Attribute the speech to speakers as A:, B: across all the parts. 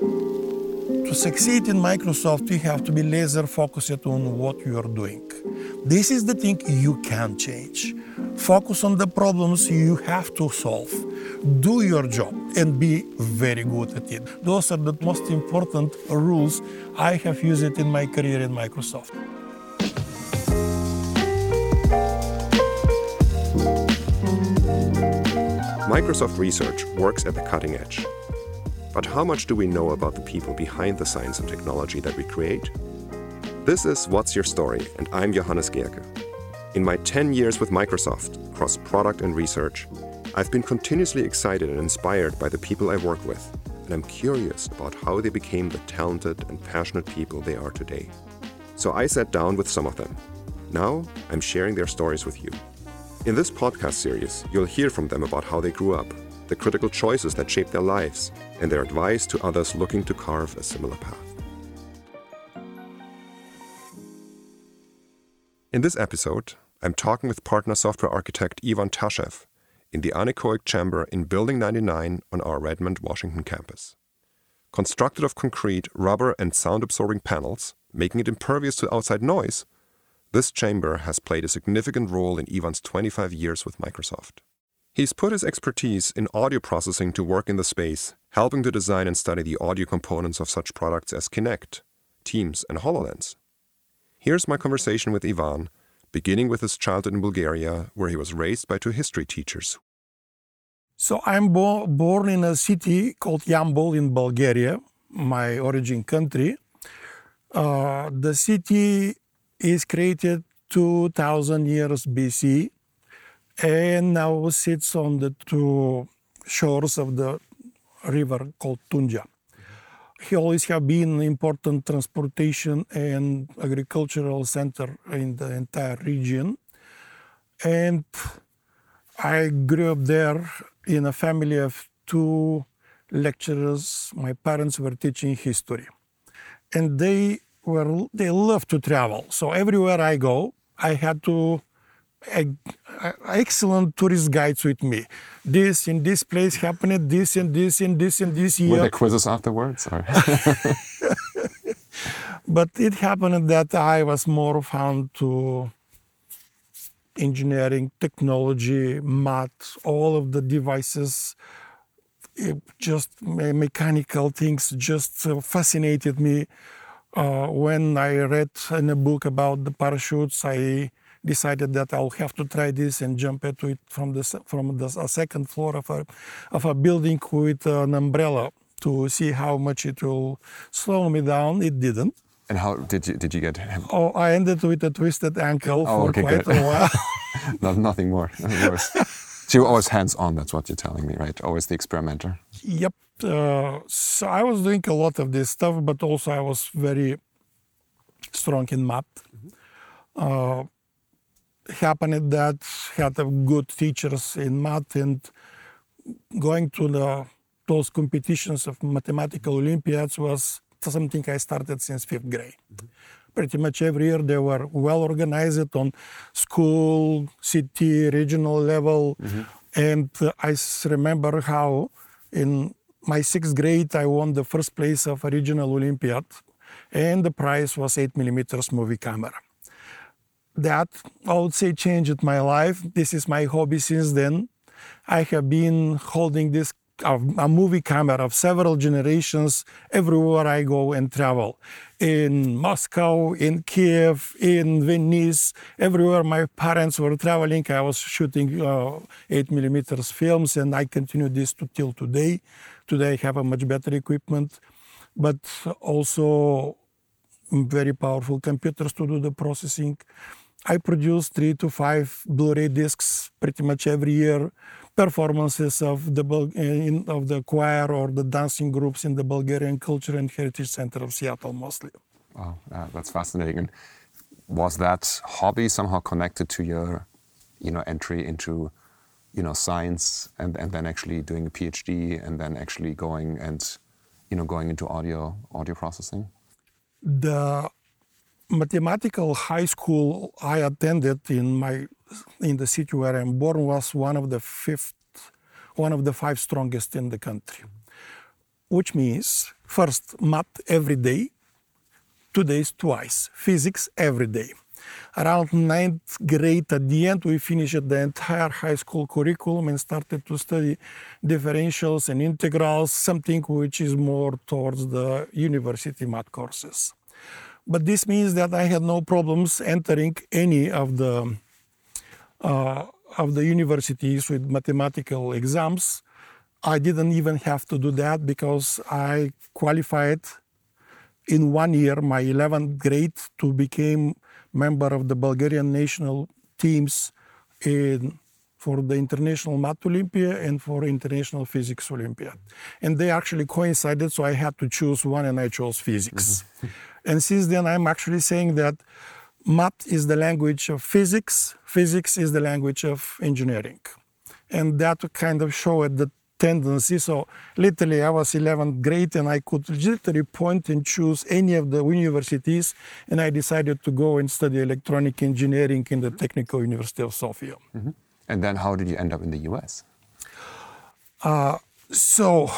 A: To succeed in Microsoft, you have to be laser focused on what you are doing. This is the thing you can change. Focus on the problems you have to solve. Do your job and be very good at it. Those are the most important rules I have used in my career in Microsoft.
B: Microsoft Research works at the cutting edge. But how much do we know about the people behind the science and technology that we create? This is What's Your Story, and I'm Johannes Gehrke. In my 10 years with Microsoft, across product and research, I've been continuously excited and inspired by the people I work with, and I'm curious about how they became the talented and passionate people they are today. So I sat down with some of them. Now I'm sharing their stories with you. In this podcast series, you'll hear from them about how they grew up, the critical choices that shape their lives, and their advice to others looking to carve a similar path. In this episode, I'm talking with partner software architect Ivan Tashev in the anechoic chamber in Building 99 on our Redmond, Washington campus. Constructed of concrete, rubber, and sound absorbing panels, making it impervious to outside noise, this chamber has played a significant role in Ivan's 25 years with Microsoft. He's put his expertise in audio processing to work in the space, helping to design and study the audio components of such products as Kinect, Teams, and HoloLens. Here's my conversation with Ivan, beginning with his childhood in Bulgaria, where he was raised by two history teachers.
A: So I'm bo- born in a city called Yambol in Bulgaria, my origin country. Uh, the city is created 2000 years BC and now sits on the two shores of the river called Tunja. He always have been an important transportation and agricultural center in the entire region. And I grew up there in a family of two lecturers. My parents were teaching history. And they were they love to travel. So everywhere I go, I had to excellent tourist guides with me. This in this place happened, this and this and this and this year.
C: Were there quizzes afterwards? Or?
A: but it happened that I was more found to engineering, technology, math, all of the devices, it just mechanical things just fascinated me. Uh, when I read in a book about the parachutes, I decided that I'll have to try this and jump into it from the from the second floor of a of a building with an umbrella to see how much it will slow me down. It didn't.
C: And how did you did you get him?
A: Oh, I ended with a twisted ankle
C: oh,
A: for
C: okay,
A: quite
C: good.
A: a while.
C: no, nothing more. so you're always hands on. That's what you're telling me, right? Always the experimenter.
A: Yep. Uh, so I was doing a lot of this stuff, but also I was very strong in math. Mm-hmm. Uh, happened that had a good teachers in math and going to the those competitions of mathematical olympiads was something I started since fifth grade. Mm-hmm. Pretty much every year they were well organized on school, city, regional level, mm-hmm. and uh, I remember how in my sixth grade I won the first place of a regional olympiad, and the prize was eight millimeters movie camera that I would say changed my life. This is my hobby since then. I have been holding this a movie camera of several generations everywhere I go and travel. In Moscow, in Kiev, in Venice, everywhere my parents were traveling, I was shooting uh, 8 millimeters films, and I continue this to till today. Today I have a much better equipment, but also very powerful computers to do the processing. I produce three to five Blu-ray discs pretty much every year. Performances of the eh, in, of the choir or the dancing groups in the Bulgarian Culture and Heritage Center of Seattle, mostly.
C: Wow, that's fascinating. And was that hobby somehow connected to your, you know, entry into, you know, science and, and then actually doing a PhD and then actually going and, you know, going into audio audio processing?
A: The mathematical high school I attended in my in the city where I'm born was one of the fifth, one of the five strongest in the country, which means first math every day, two days twice, physics every day. Around ninth grade, at the end, we finished the entire high school curriculum and started to study differentials and integrals, something which is more towards the university math courses. But this means that I had no problems entering any of the uh, of the universities with mathematical exams. I didn't even have to do that because I qualified in one year, my 11th grade, to become member of the Bulgarian national teams in for the International Math Olympia and for International Physics Olympiad. And they actually coincided, so I had to choose one and I chose physics. Mm-hmm. and since then, I'm actually saying that math is the language of physics, physics is the language of engineering. And that kind of showed the tendency. So literally, I was 11th grade and I could literally point and choose any of the universities. And I decided to go and study electronic engineering in the Technical University of Sofia.
C: Mm-hmm. And then how did you end up in the US?
A: Uh, so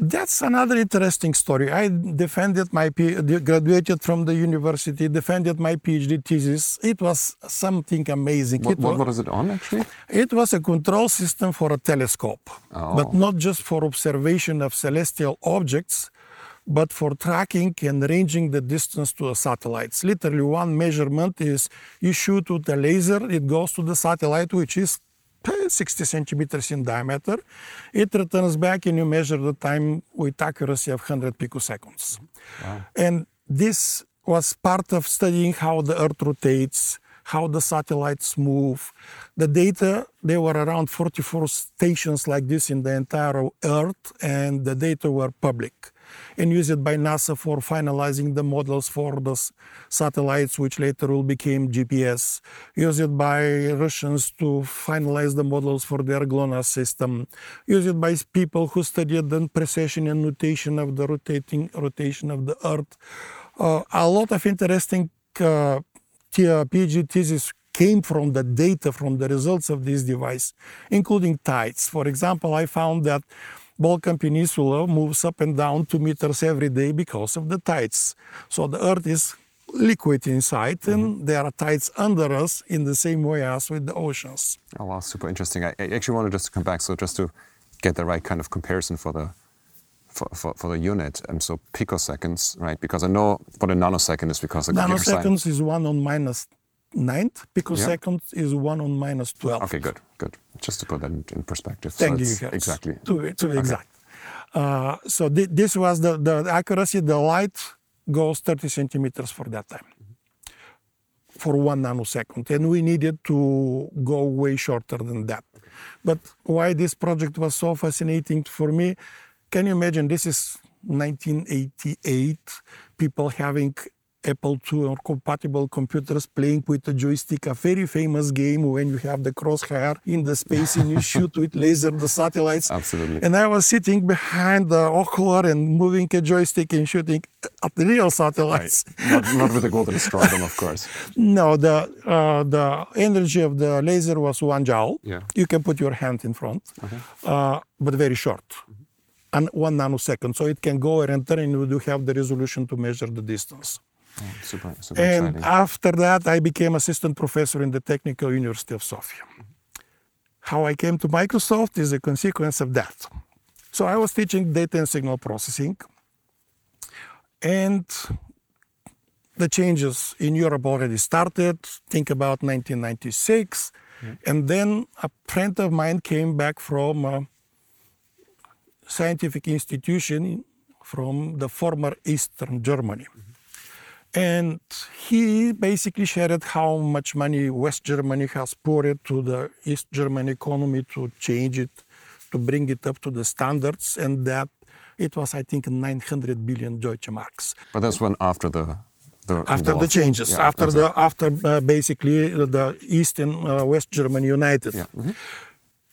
A: that's another interesting story. I defended my graduated from the university, defended my PhD thesis. It was something amazing.
C: What, what was, was, it on actually?
A: It was a control system for a telescope, oh. but not just for observation of celestial objects, but for tracking and ranging the distance to the satellites. Literally, one measurement is you shoot with a laser, it goes to the satellite, which is 60 centimeters in diameter. It returns back and you measure the time with accuracy of 100 picoseconds. Wow. And this was part of studying how the Earth rotates, how the satellites move. The data, there were around 44 stations like this in the entire Earth, and the data were public and used by NASA for finalizing the models for the satellites, which later will become GPS. Used by Russians to finalize the models for their GLONASS system. Used by people who studied the precession and nutation of the rotating rotation of the Earth. Uh, a lot of interesting uh, PhD thesis came from the data, from the results of this device, including tides. For example, I found that Balkan Peninsula moves up and down two meters every day because of the tides. So the Earth is liquid inside, mm-hmm. and there are tides under us in the same way as with the oceans.
C: Oh wow, super interesting. I, I actually wanted just to come back, so just to get the right kind of comparison for the for, for, for the unit. And um, so picoseconds, right? Because I know what a nanosecond is because
A: the nanoseconds is one on minus ninth picosecond yeah. is 1 on minus 12.
C: Okay, good, good. Just to put that in, perspective.
A: Thank so you.
C: Exactly.
A: To, to okay. exact. Uh, so th this was the, the accuracy, the light goes 30 centimeters for that time, mm-hmm. for one nanosecond. And we needed to go way shorter than that. But why this project was so fascinating for me, can you imagine this is 1988, people having Apple II or compatible computers playing with a joystick, a very famous game when you have the crosshair in the space and you shoot with laser the satellites.
C: Absolutely.
A: And I was sitting behind the ocular and moving a joystick and shooting at the real satellites.
C: Right. Not, not, with a golden stratum, of course.
A: no, the uh, the energy of the laser was one joule.
C: Yeah.
A: You can put your hand in front, okay. uh, but very short. Mm-hmm. And one nanosecond, so it can go and turn, and you do have the resolution to measure the distance.
C: Super, super
A: and
C: exciting.
A: after that, I became assistant professor in the Technical University of Sofia. How I came to Microsoft is a consequence of that. So I was teaching data and signal processing, and the changes in Europe already started. Think about 1996. And then a friend of mine came back from a scientific institution from the former Eastern Germany. Mm-hmm and he basically shared how much money West Germany has poured to the East German economy to change it, to bring it up to the standards, and that it was, I think, 900 billion Deutsche Marks.
C: But that's when after the the
A: after the changes, yeah, after the after uh, basically the East and uh, West Germany united.
C: Yeah. Mm-hmm.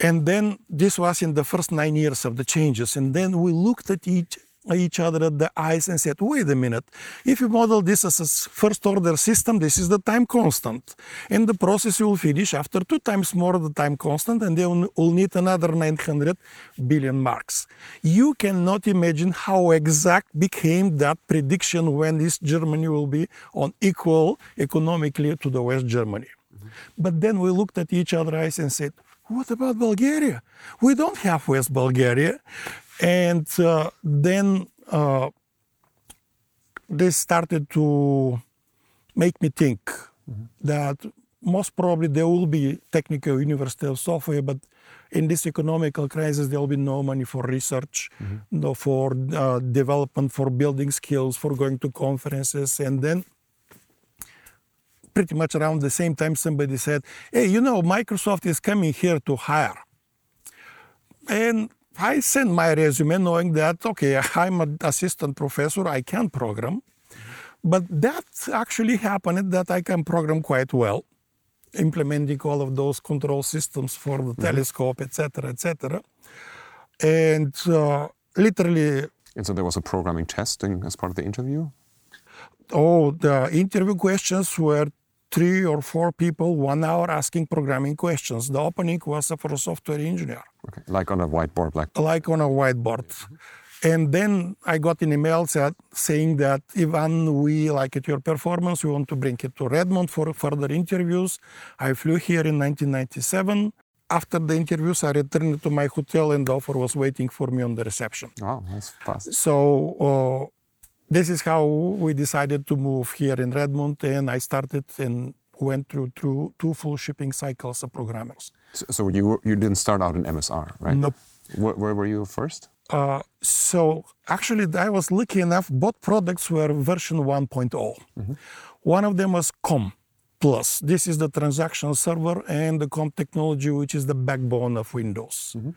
A: And then this was in the first nine years of the changes, and then we looked at each each other at the eyes and said, wait a minute, if you model this as a first order system, this is the time constant. And the process will finish after two times more the time constant, and then will need another 900 billion marks. You cannot imagine how exact became that prediction when East Germany will be on equal economically to the West Germany. Mm-hmm. But then we looked at each other eyes and said, what about Bulgaria? We don't have West Bulgaria. And uh, then uh, they started to make me think mm-hmm. that most probably there will be technical university of Sofia, but in this economical crisis, there will be no money for research, mm-hmm. no for uh, development, for building skills, for going to conferences. And then pretty much around the same time, somebody said, hey, you know, Microsoft is coming here to hire. And I sent my resume knowing that, okay, I'm an assistant professor, I can program. But that actually happened that I can program quite well, implementing all of those control systems for the mm-hmm. telescope, etc., etc. And uh, literally.
C: And so there was a programming testing as part of the interview?
A: Oh, the interview questions were three or four people, one hour asking programming questions. The opening was for a software engineer.
C: Okay. Like on a whiteboard, like
A: like on a whiteboard. Mm-hmm. And then I got an email said, saying that Ivan, we like it your performance. We want to bring it to Redmond for further interviews. I flew here in 1997. After the interviews, I returned to my hotel, and the offer was waiting for me on the reception.
C: Wow, that's fast.
A: So. Uh, this is how we decided to move here in Redmond, and I started and went through, through two full shipping cycles of programmers.
C: So, so you you didn't start out in MSR, right?
A: Nope.
C: Where, where were you first?
A: Uh, so actually, I was lucky enough. Both products were version 1.0. Mm-hmm. One of them was COM Plus. This is the transaction server and the COM technology, which is the backbone of Windows. Mm-hmm.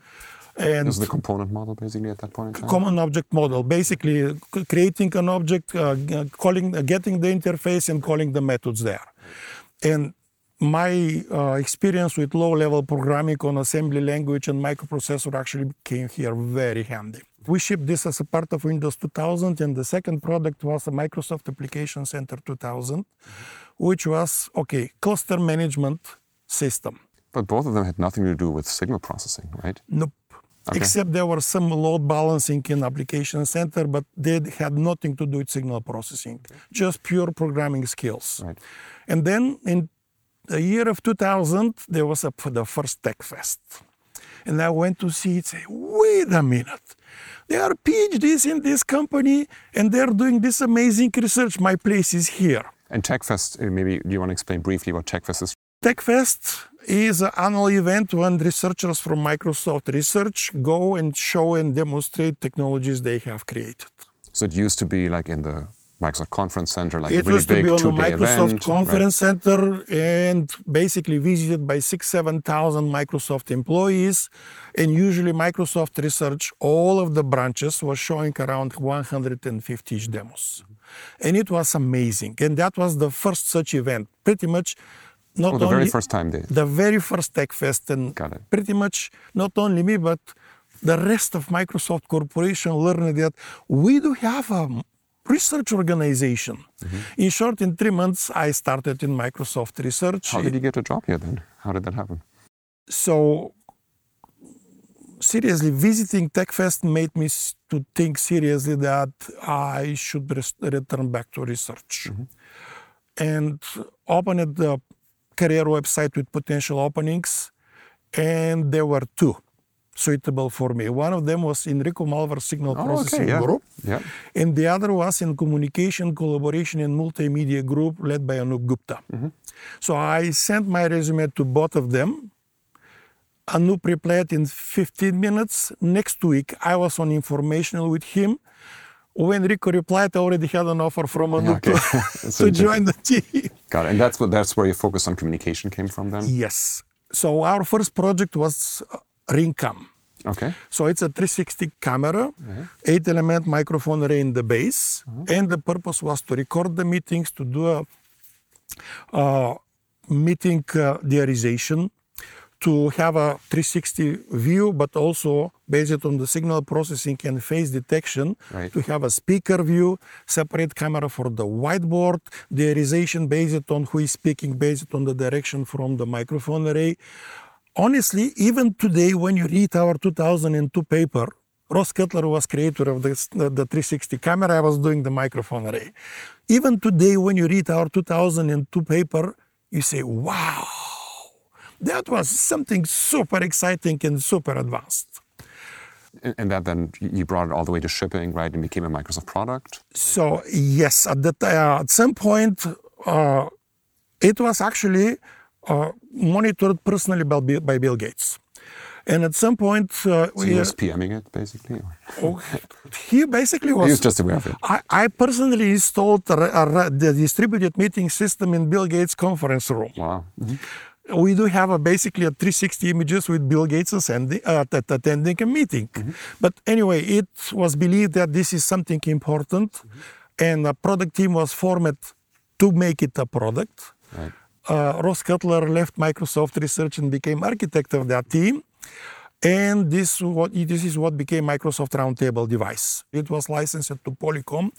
C: And this is the component model basically at that point in time?
A: Common object model, basically creating an object, uh, calling, uh, getting the interface and calling the methods there. And my uh, experience with low-level programming on assembly language and microprocessor actually came here very handy. We shipped this as a part of Windows 2000, and the second product was a Microsoft Application Center 2000, mm-hmm. which was okay cluster management system.
C: But both of them had nothing to do with signal processing, right?
A: Nope. Okay. Except there was some load balancing in application center, but they had nothing to do with signal processing, just pure programming skills. Right. And then in the year of 2000, there was a, the first Tech Fest. And I went to see it, say, wait a minute. There are PhDs in this company and they're doing this amazing research. My place is here.
C: And TechFest, uh, maybe do you want to explain briefly what TechFest is?
A: TechFest is an annual event when researchers from Microsoft Research go and show and demonstrate technologies they have created.
C: So it used to be like in the Microsoft Conference Center, like
A: it
C: a really
A: used to
C: big
A: be on the Microsoft
C: event,
A: Conference
C: right?
A: Center and basically visited by six, seven thousand Microsoft employees. And usually Microsoft Research, all of the branches was showing around 150 demos. And it was amazing. And that was the first such event. Pretty much
C: not oh, the only, very first time they
A: the very first tech fest and pretty much not only me but the rest of microsoft corporation learned that we do have a research organization. Mm-hmm. in short in three months i started in microsoft research.
C: How did you get a job here then? How did that happen?
A: So seriously visiting techfest made me to think seriously that i should return back to research. Mm-hmm. and opened the career website with potential openings, and there were two suitable for me. One of them was Enrico Malvar Signal oh, Processing
C: okay, yeah.
A: Group,
C: yeah.
A: and the other was in Communication, Collaboration, and Multimedia Group led by Anoop Gupta. Mm-hmm. So I sent my resume to both of them. Anup replied in 15 minutes. Next week, I was on informational with him when Rico replied, I already had an offer from Anoop yeah, okay. to join the team.
C: Got it. And that's what that's where your focus on communication came from then?
A: Yes. So our first project was uh, RingCam.
C: Okay.
A: So it's a 360 camera, mm-hmm. eight element microphone array in the base, mm-hmm. and the purpose was to record the meetings, to do a uh, meeting uh, diarization, to have a 360 view, but also based on the signal processing and face detection,
C: Right.
A: to have a speaker view, separate camera for the whiteboard, diarization based on who is speaking, based on the direction from the microphone array. Honestly, even today, when you read our 2002 paper, Ross Cutler was creator of this, the, the 360 camera. I was doing the microphone array. Even today, when you read our 2002 paper, you say, wow, that was something super exciting and super advanced.
C: And, that then you brought it all the way to shipping, right, and became a Microsoft product.
A: So yes, at that uh, at some point, uh, it was actually uh, monitored personally by, Bill- by Bill Gates, and at some point, uh,
C: So he was PMing it, basically.
A: oh, he basically was.
C: He was just aware of it.
A: I, I personally installed a, a, the distributed meeting system in Bill Gates conference room.
C: Wow.
A: We do have a basically a 360 images with Bill Gates attending, uh, at- attending a meeting. But anyway, it was believed that this is something important, and a product team was formed to make it a product.
C: Right.
A: Uh, Ross Cutler left Microsoft Research and became architect of that team. And this what this is what became Microsoft Roundtable device. It was licensed to Polycom,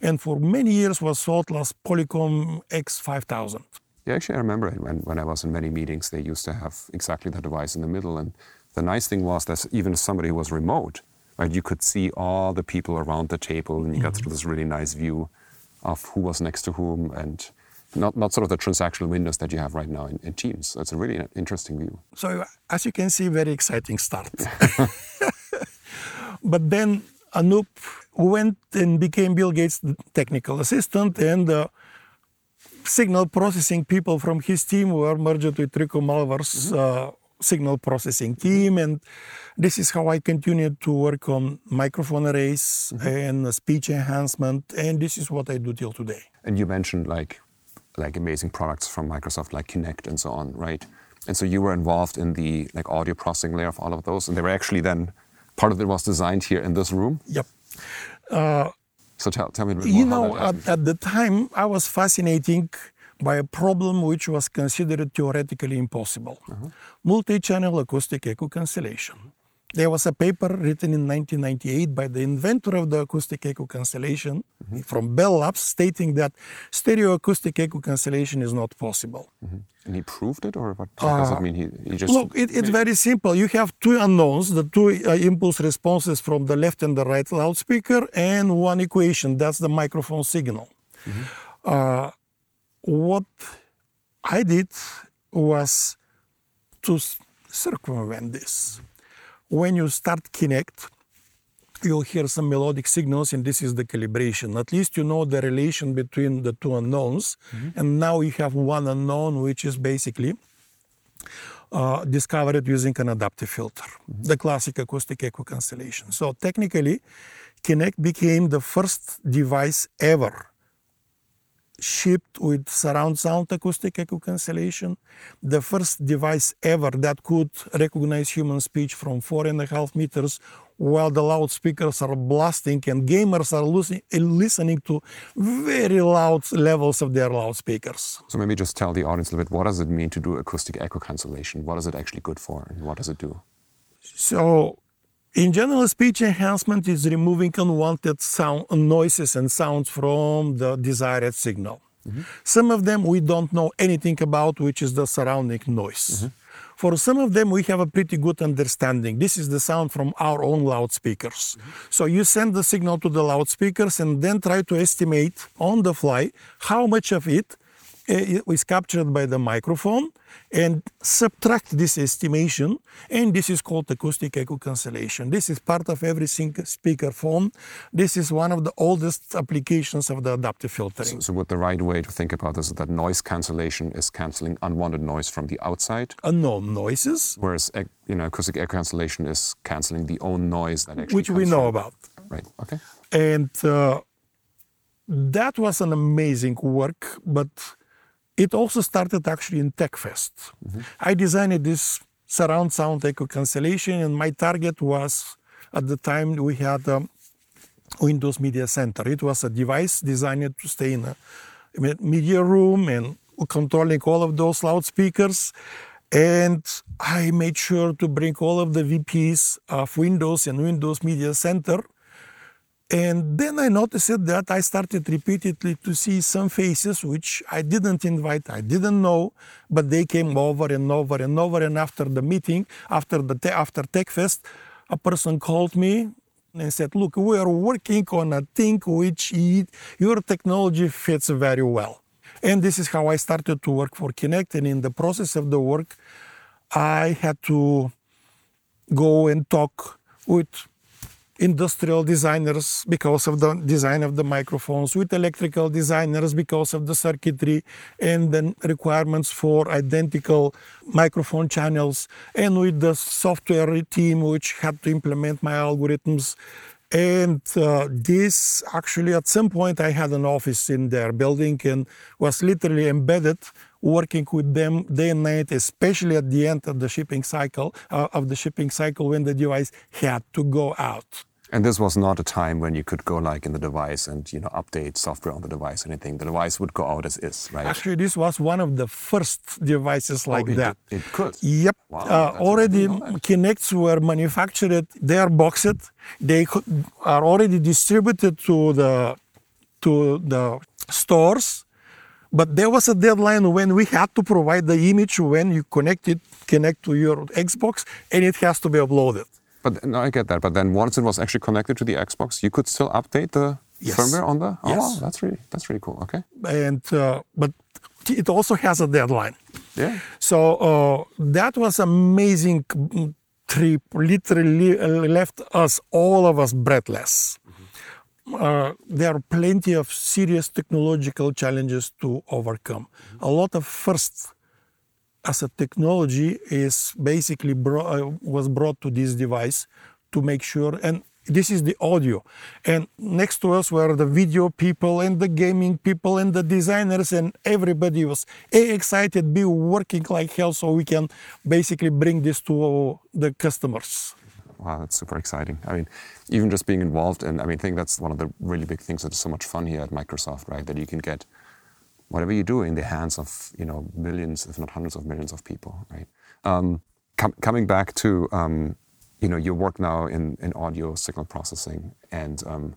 A: and for many years was sold as Polycom X5000.
C: Yeah, actually, I remember it when, when I was in many meetings. They used to have exactly that device in the middle. And the nice thing was that even if somebody who was remote, right, you could see all the people around the table and you got mm-hmm. sort of this really nice view of who was next to whom and not, not sort of the transactional windows that you have right now in, in Teams. So it's a really interesting view.
A: So as you can see, very exciting start. but then Anoop went and became Bill Gates' technical assistant, and the signal processing people from his team were merged with Rico Malvar's mm-hmm. uh, signal processing team, and this is how I continued to work on microphone arrays mm-hmm. and speech enhancement, and this is what I do till today.
C: And you mentioned like like amazing products from Microsoft like Kinect and so on, right? And so you were involved in the like audio processing layer of all of those, and they were actually then part of it was designed here in this room.
A: Yep.
C: Uh, So tell, tell me a bit more
A: You know, at, at the time, I was fascinating by a problem which was considered theoretically impossible. Uh-huh. Multi channel acoustic echo cancellation. There was a paper written in 1998 by the inventor of the acoustic echo cancellation from Bell Labs stating that stereo acoustic echo cancellation is not possible.
C: And he proved it, or what, what does it mean? He, he just
A: Look, it, it's very simple. You have two unknowns, the two uh, impulse responses from the left and the right loudspeaker, and one equation. That's the microphone signal. Uh, what I did was to circumvent this. When you start Kinect, you'll hear some melodic signals, and this is the calibration. At least you know the relation between the two unknowns, and now you have one unknown, which is basically uh, discovered using an adaptive filter, the classic acoustic echo cancellation. So technically, Kinect became the first device ever shipped with surround sound acoustic echo cancellation, the first device ever that could recognize human speech from four and a half meters while the loudspeakers are blasting and gamers are listening to very loud levels of their loudspeakers.
C: So maybe just tell the audience a little bit what does it mean to do acoustic echo cancellation? What is it actually good for, and what does it do?
A: So, in general, speech enhancement is removing unwanted sound, noises and sounds from the desired signal. Mm-hmm. Some of them we don't know anything about, which is the surrounding noise. Mm-hmm. For some of them, we have a pretty good understanding. This is the sound from our own loudspeakers. Mm-hmm. So you send the signal to the loudspeakers and then try to estimate on the fly how much of it uh, is captured by the microphone and subtract this estimation and this is called acoustic echo cancellation. This is part of every single speaker phone this is one of the oldest applications of the adaptive filtering.
C: So, would the right way to think about this is that noise cancellation is canceling unwanted noise from the outside,
A: unknown noises.
C: Whereas you know acoustic echo cancellation is canceling the own noise that actually
A: which we know
C: from-
A: about.
C: Right. Okay.
A: and uh, that was an amazing work but it also started actually in techfest. I designed this surround sound echo cancellation and my target was at the time we had um, windows media center. It was a device designed to stay in a media room and controlling all of those loudspeakers. And I made sure to bring all of the VPs of Windows and Windows Media Center. And then I noticed that I started repeatedly to see some faces which I didn't invite, I didn't know, but they came over and over and over. And after the meeting, after the te- after TechFest, a person called me and said, "Look, we are working on a thing which it, your technology fits very well." And this is how I started to work for Kinect. And in the process of the work, I had to go and talk with industrial designers because of the design of the microphones, with electrical designers because of the circuitry and the requirements for identical microphone channels, and with the software team which had to implement my algorithms. And uh, this actually, at some point, I had an office in their building and was literally embedded working with them day and night, especially at the end of the shipping cycle uh, of the shipping cycle when the device had to go out.
C: And this was not a time when you could go like in the device and you know update software on the device or anything. The device would go out as is, right?
A: Actually, this was one of the first devices like
C: oh, it,
A: that.
C: It could.
A: Yep.
C: Wow,
A: uh, already
C: didn't know that.
A: Kinects were manufactured. They are boxed. They are already distributed to the to the stores. But there was a deadline when we had to provide the image when you connect it, connect to your Xbox, and it has to be uploaded.
C: But no, I get that. But then once it was actually connected to the Xbox, you could still update the
A: Yes.
C: firmware on the. Oh,
A: Yes.
C: wow, that's really that's really cool. Okay.
A: And uh, but it also has a deadline.
C: Yeah.
A: So uh, that was amazing mm, trip. Literally uh, left us all of us breathless. Uh, there are plenty of serious technological challenges to overcome. A lot of firsts as a technology is basically bro- uh, was brought to this device to make sure and this is the audio and next to us were the video people and the gaming people and the designers and everybody was a excited be working like hell so we can basically bring this to the customers
C: Wow, that's super exciting. I mean, even just being involved in, I mean, I think that's one of the really big things that's so much fun here at Microsoft, right? That you can get whatever you do in the hands of, you know, millions, if not hundreds of millions of people, right? Um, com- coming back to, um, you know, your work now in, in audio signal processing and um,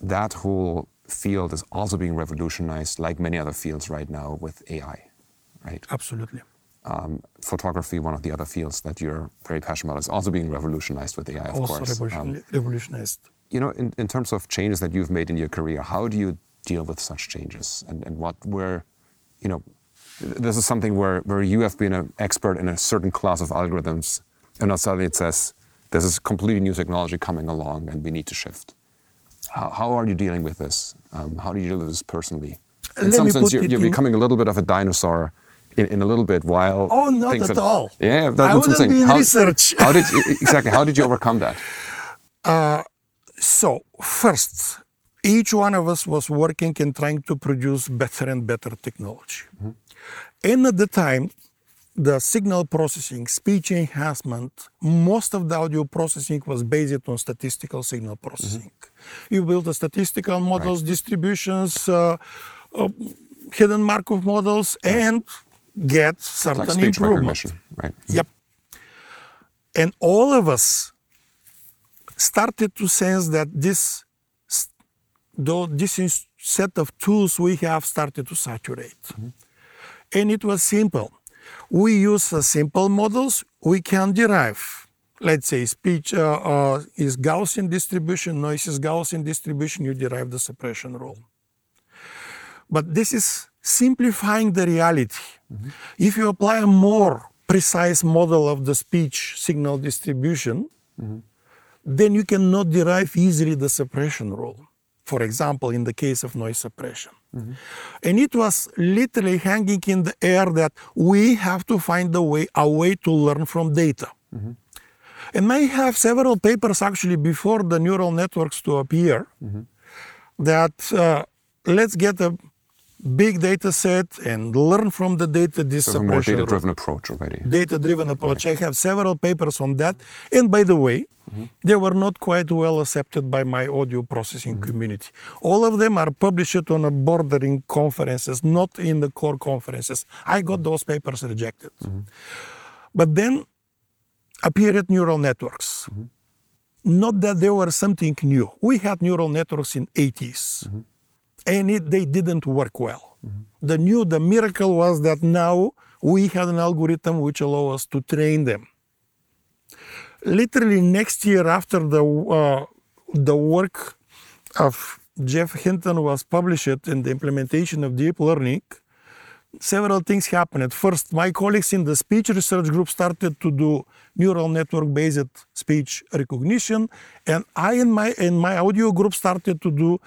C: that whole field is also being revolutionized like many other fields right now with AI, right?
A: absolutely
C: um, photography, one of the other fields that you're very passionate about, is also being revolutionized with AI, of
A: also
C: course. Um,
A: revolution- revolutionized
C: you know, in, in terms of changes that you've made in your career, how do you deal with such changes? And, and what were, you know, this is something where, where you have been an expert in a certain class of algorithms, and now suddenly it says, this is completely new technology coming along and we need to shift. How, how are you dealing with this? Um, how do you deal with this personally? In
A: Let
C: some sense, you're, you're becoming a little bit of a dinosaur in, in a little bit while
A: Oh, not at
C: that-
A: all.
C: Yeah, that's
A: I
C: what I'm saying. how,
A: research.
C: how did you, exactly? How did you overcome that?
A: So, first, each one of us was working and trying to produce better and better technology. And at the time, the signal processing, speech enhancement, most of the audio processing was based on statistical signal processing. You build the statistical models, distributions, uh, uh, hidden Markov models, and get certain
C: Like speech
A: improvement.
C: recognition, right?
A: Yep. And all of us started to sense that this, though this set of tools we have started to saturate. And it was simple. We use uh, simple models, we can derive. Let's say speech uh, uh, is Gaussian distribution, noise is Gaussian distribution, you derive the suppression rule. But this is simplifying the reality. Mm-hmm. If you apply a more precise model of the speech signal distribution, mm-hmm. then you cannot derive easily the suppression rule. For example, in the case of noise suppression. Mm-hmm. And it was literally hanging in the air that we have to find a way, a way to learn from data. And I have several papers actually before the neural networks to appear that uh, let's get a big data set and learn from the data this
C: So a more data-driven approach already.
A: data driven approach. I have several papers on that. And by the way, mm-hmm. they were not quite well accepted by my audio processing mm-hmm. community. All of them are published on a bordering conferences, not in the core conferences. I got mm-hmm. those papers rejected. But then appeared neural networks. Not that they were something new. We had neural networks in 80s and it, they didn't work well. The new, the miracle was that now we had an algorithm which allowed us to train them. Literally next year after the uh, the work of Geoff Hinton was published in the implementation of deep learning, several things happened. First, my colleagues in the speech research group started to do neural network based speech recognition, and I and my and my audio group started to do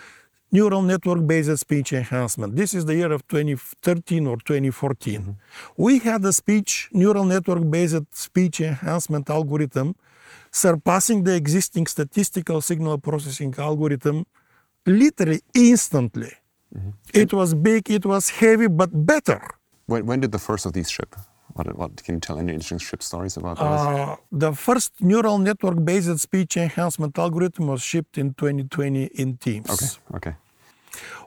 A: neural network based speech enhancement. This is the year of 2013 or 2014. Mm-hmm. We had a speech neural network based speech enhancement algorithm surpassing the existing statistical signal processing algorithm literally instantly. Mm-hmm. It was big, it was heavy, but better.
C: When, when did the first of these ship? What, what can you tell any interesting ship stories about those?
A: Uh, the first neural network based speech enhancement algorithm was shipped in 2020 in Teams.
C: okay, okay.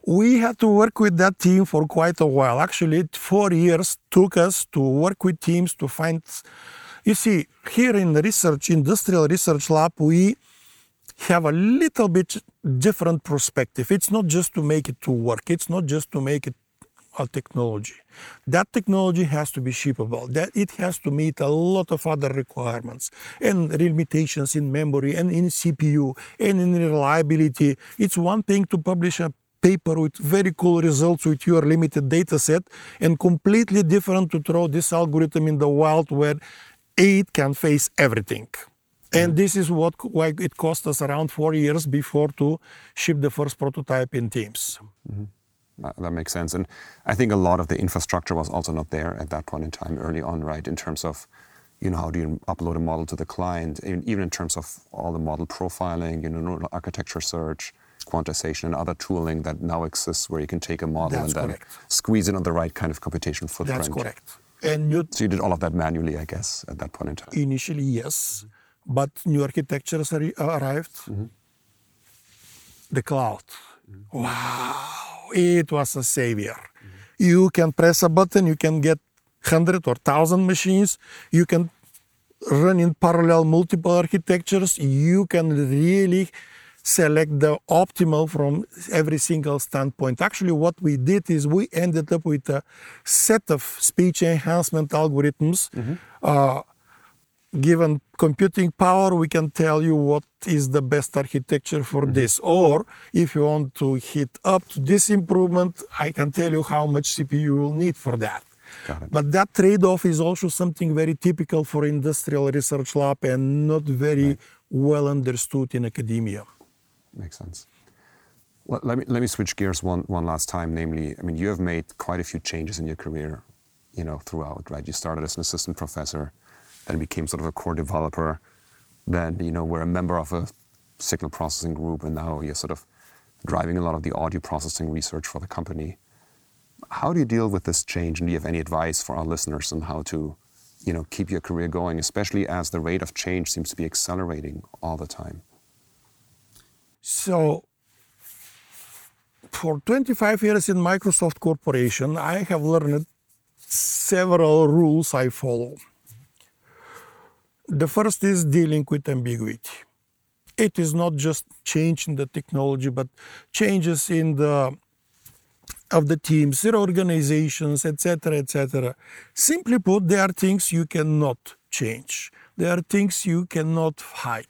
A: We had to work with that team for quite a while. Actually, four years took us to work with teams to find. You see, here in the research, industrial research lab, we have a little bit different perspective. It's not just to make it to work. It's not just to make it a technology. That technology has to be shippable. That it has to meet a lot of other requirements and limitations in memory and in CPU and in reliability. It's one thing to publish a paper with very cool results with your limited data set and completely different to throw this algorithm in the wild where it can face everything. Mm-hmm. And this is what why it cost us around four years before to ship the first prototype in Teams.
C: That, that makes sense. And I think a lot of the infrastructure was also not there at that point in time, early on, right? In terms of, you know, how do you upload a model to the client, even even in terms of all the model profiling, you know, architecture search, quantization, and other tooling that now exists where you can take a model
A: That's
C: and then
A: correct.
C: squeeze it on the right kind of computation footprint.
A: That's correct. And you,
C: So you did all of that manually, I guess, at that point in time.
A: initially, yes, mm-hmm. but new architectures arri- uh, arrived. Mm-hmm. The cloud. Mm-hmm. Wow, it was a savior. You can press a button, you can get 100 or 1,000 machines, you can run in parallel multiple architectures, you can really select the optimal from every single standpoint. Actually, what we did is we ended up with a set of speech enhancement algorithms. Uh, given computing power, we can tell you what is the best architecture for mm-hmm. this. Or if you want to hit up to this improvement, I can tell you how much CPU you will need for that. But that trade-off is also something very typical for industrial research lab and not very well understood in academia.
C: Makes sense. Well, let me let me switch gears one one last time. Namely, I mean, you have made quite a few changes in your career, you know, throughout. Right? You started as an assistant professor, then became sort of a core developer, then you know were a member of a signal processing group, and now you're sort of driving a lot of the audio processing research for the company. How do you deal with this change, and do you have any advice for our listeners on how to, you know, keep your career going, especially as the rate of change seems to be accelerating all the time?
A: So, for 25 years in Microsoft Corporation, I have learned several rules I follow. The first is dealing with ambiguity. It is not just change in the technology, but changes in the of the teams, their organizations, etc., etc. Simply put, there are things you cannot change. There are things you cannot hide.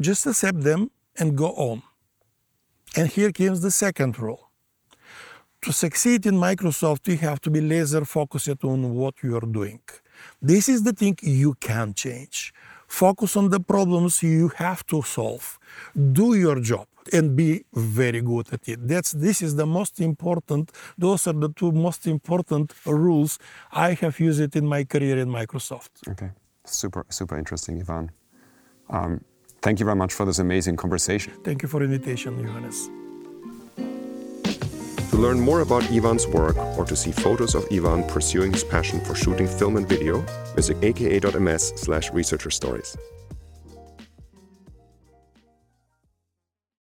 A: Just accept them and go on. And here comes the second rule. To succeed in Microsoft, you have to be laser focused on what you are doing. This is the thing you can change. Focus on the problems you have to solve. Do your job and be very good at it. That's this is the most important. Those are the two most important rules I have used it in my career in Microsoft.
C: Okay, super, super interesting, Ivan. Um, thank you very much for this amazing conversation.
A: Thank you for invitation, Johannes.
B: To learn more about Ivan's work or to see photos of Ivan pursuing his passion for shooting film and video, visit aka.ms slash researcher stories.